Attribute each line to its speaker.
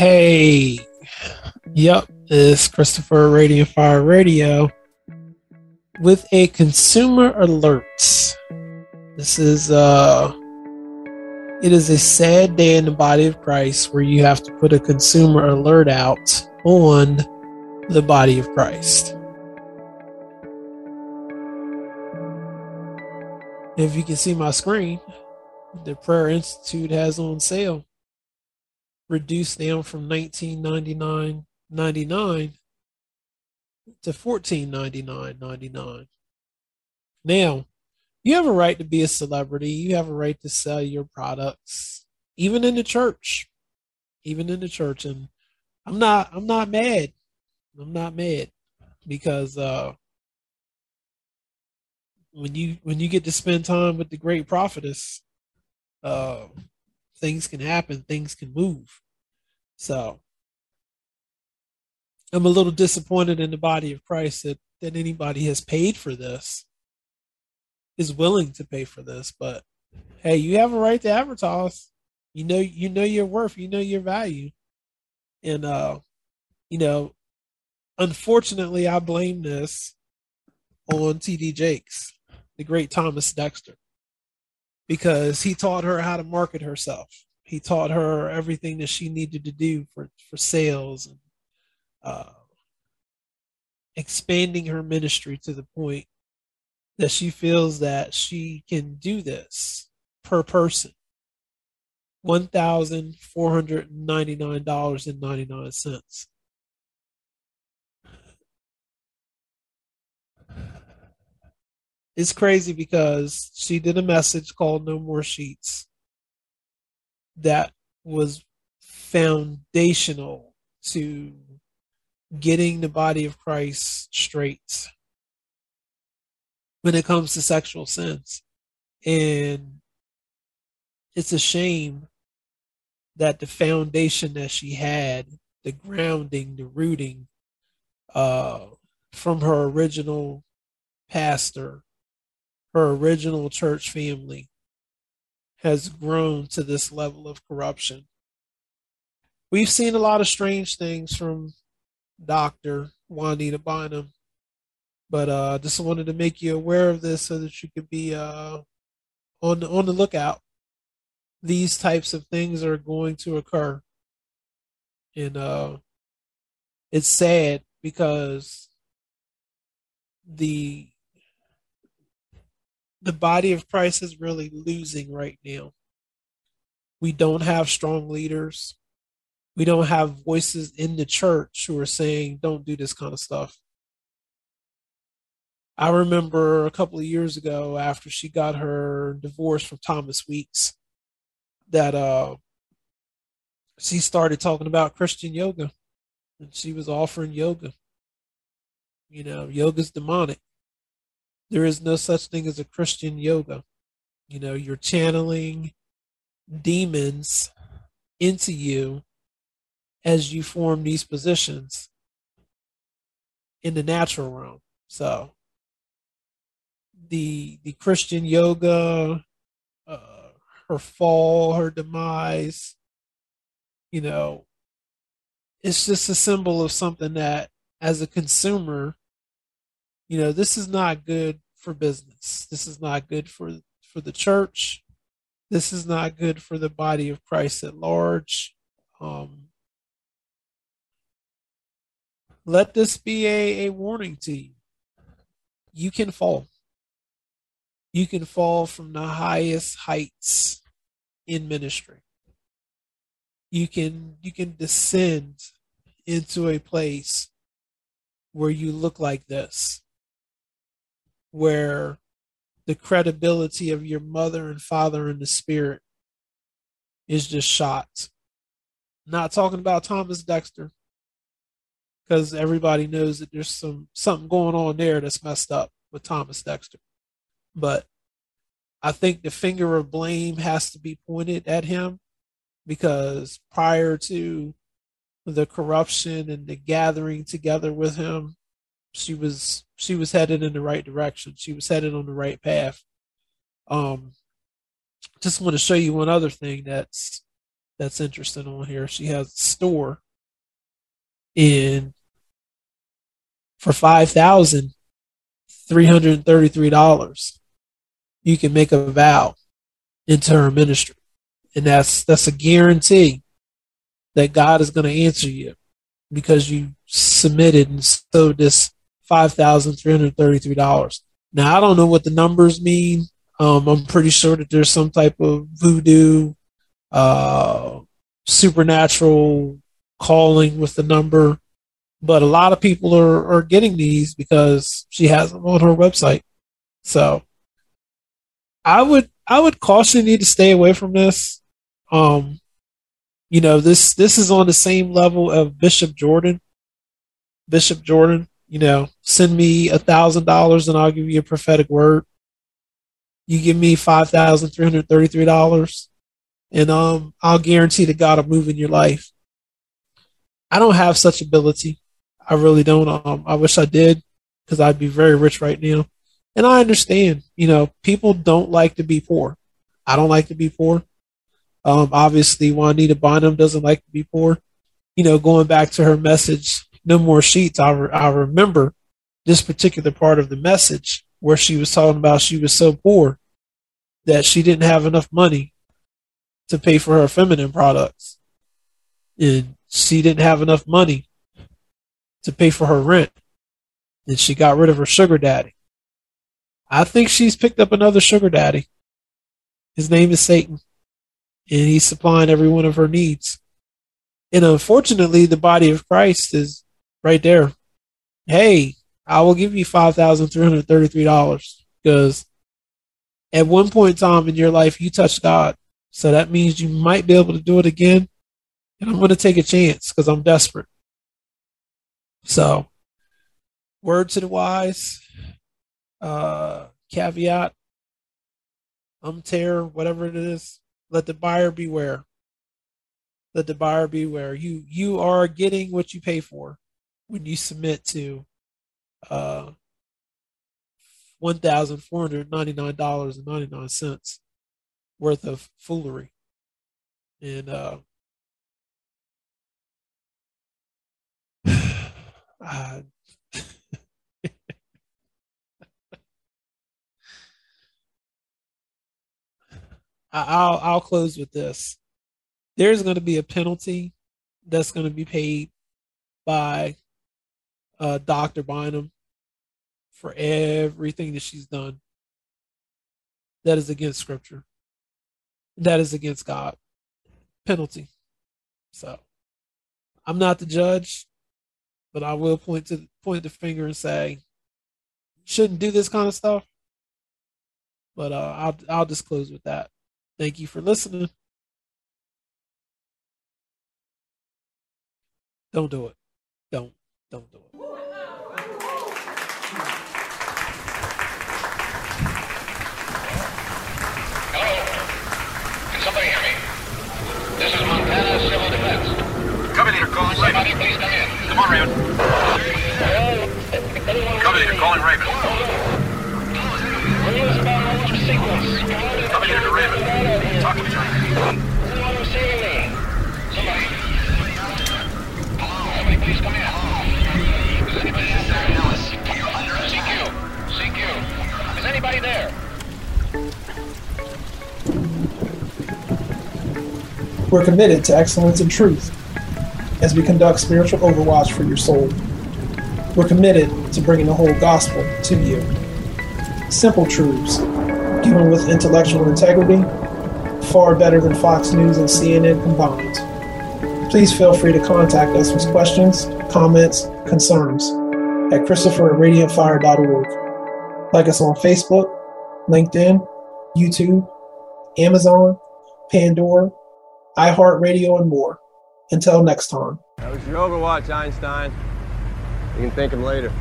Speaker 1: Hey, yep, it's Christopher Radiant Fire Radio with a consumer alert. This is uh it is a sad day in the body of Christ where you have to put a consumer alert out on the body of Christ. If you can see my screen, the Prayer Institute has on sale reduced down from 1999.99 to 14.99.99. Now, you have a right to be a celebrity. You have a right to sell your products, even in the church, even in the church. And I'm not, I'm not mad. I'm not mad because uh, when you when you get to spend time with the great prophetess, uh, things can happen, things can move. So I'm a little disappointed in the body of Christ that, that anybody has paid for this, is willing to pay for this. But hey, you have a right to advertise. You know, you know your worth, you know your value. And uh, you know, unfortunately I blame this on TD Jakes, the great Thomas Dexter because he taught her how to market herself. He taught her everything that she needed to do for, for sales and uh, expanding her ministry to the point that she feels that she can do this per person. $1,499.99 it's crazy because she did a message called No More Sheets that was foundational to getting the body of Christ straight when it comes to sexual sins. And it's a shame that the foundation that she had, the grounding, the rooting uh, from her original pastor her original church family has grown to this level of corruption. We've seen a lot of strange things from Dr. Juanita Bynum, but uh, just wanted to make you aware of this so that you could be uh, on on the lookout. These types of things are going to occur, and uh, it's sad because the the body of Christ is really losing right now. We don't have strong leaders. We don't have voices in the church who are saying, don't do this kind of stuff. I remember a couple of years ago after she got her divorce from Thomas Weeks that uh she started talking about Christian yoga and she was offering yoga. You know, yoga's demonic. There is no such thing as a Christian yoga. You know, you're channeling demons into you as you form these positions in the natural realm. So the the Christian yoga, uh, her fall, her demise, you know, it's just a symbol of something that as a consumer you know, this is not good for business. This is not good for for the church. This is not good for the body of Christ at large. Um, let this be a, a warning to you. You can fall. You can fall from the highest heights in ministry. You can you can descend into a place where you look like this where the credibility of your mother and father in the spirit is just shot. Not talking about Thomas Dexter, because everybody knows that there's some something going on there that's messed up with Thomas Dexter. But I think the finger of blame has to be pointed at him because prior to the corruption and the gathering together with him, she was she was headed in the right direction. She was headed on the right path. Um, just want to show you one other thing that's that's interesting on here. She has a store in for five thousand three hundred and thirty three dollars. You can make a vow into her ministry, and that's that's a guarantee that God is going to answer you because you submitted and sowed this five thousand three hundred thirty three dollars. Now I don't know what the numbers mean. Um, I'm pretty sure that there's some type of voodoo, uh, supernatural calling with the number, but a lot of people are, are getting these because she has them on her website. So I would I would caution you to stay away from this. Um, you know this this is on the same level of Bishop Jordan. Bishop Jordan, you know, send me a thousand dollars and I'll give you a prophetic word. You give me five thousand three hundred thirty-three dollars, and um, I'll guarantee that God will move in your life. I don't have such ability. I really don't. Um, I wish I did because I'd be very rich right now. And I understand, you know, people don't like to be poor. I don't like to be poor. Um, obviously, Juanita Bynum doesn't like to be poor. You know, going back to her message, no more sheets. I, re- I remember this particular part of the message where she was talking about she was so poor that she didn't have enough money to pay for her feminine products. And she didn't have enough money to pay for her rent. And she got rid of her sugar daddy. I think she's picked up another sugar daddy. His name is Satan. And he's supplying every one of her needs. And unfortunately, the body of Christ is right there. Hey, I will give you $5,333 because at one point in time in your life, you touched God. So that means you might be able to do it again. And I'm going to take a chance because I'm desperate. So, word to the wise, uh, caveat, um, tear, whatever it is, let the buyer beware. Let the buyer beware. You you are getting what you pay for when you submit to uh one thousand four hundred ninety nine dollars and ninety nine cents worth of foolery. And uh uh, I'll I'll close with this. There's going to be a penalty that's going to be paid by uh, Dr. Bynum for everything that she's done. That is against Scripture. That is against God. Penalty. So, I'm not the judge but I will point to point the finger and say, shouldn't do this kind of stuff. But uh, I'll I'll just close with that. Thank you for listening. Don't do it. Don't don't do it.
Speaker 2: Hello. Can somebody hear me? This is Montana Civil Defense. Cover leader calling. Somebody please come on, Raven. Cover leader, calling Raven. Cover leader to Raven. Talk to me. Somebody please come in. Is anybody there? Ellis, you CQ. CQ. Is anybody there?
Speaker 3: We're committed to excellence and truth as we conduct spiritual overwatch for your soul. We're committed to bringing the whole gospel to you. Simple truths, given with intellectual integrity, far better than Fox News and CNN combined. Please feel free to contact us with questions, comments, concerns at Christopher at radiantfire.org. Like us on Facebook, LinkedIn, YouTube, Amazon, Pandora, iHeartRadio, and more. Until next time.
Speaker 4: That was your Overwatch, Einstein. You can thank him later.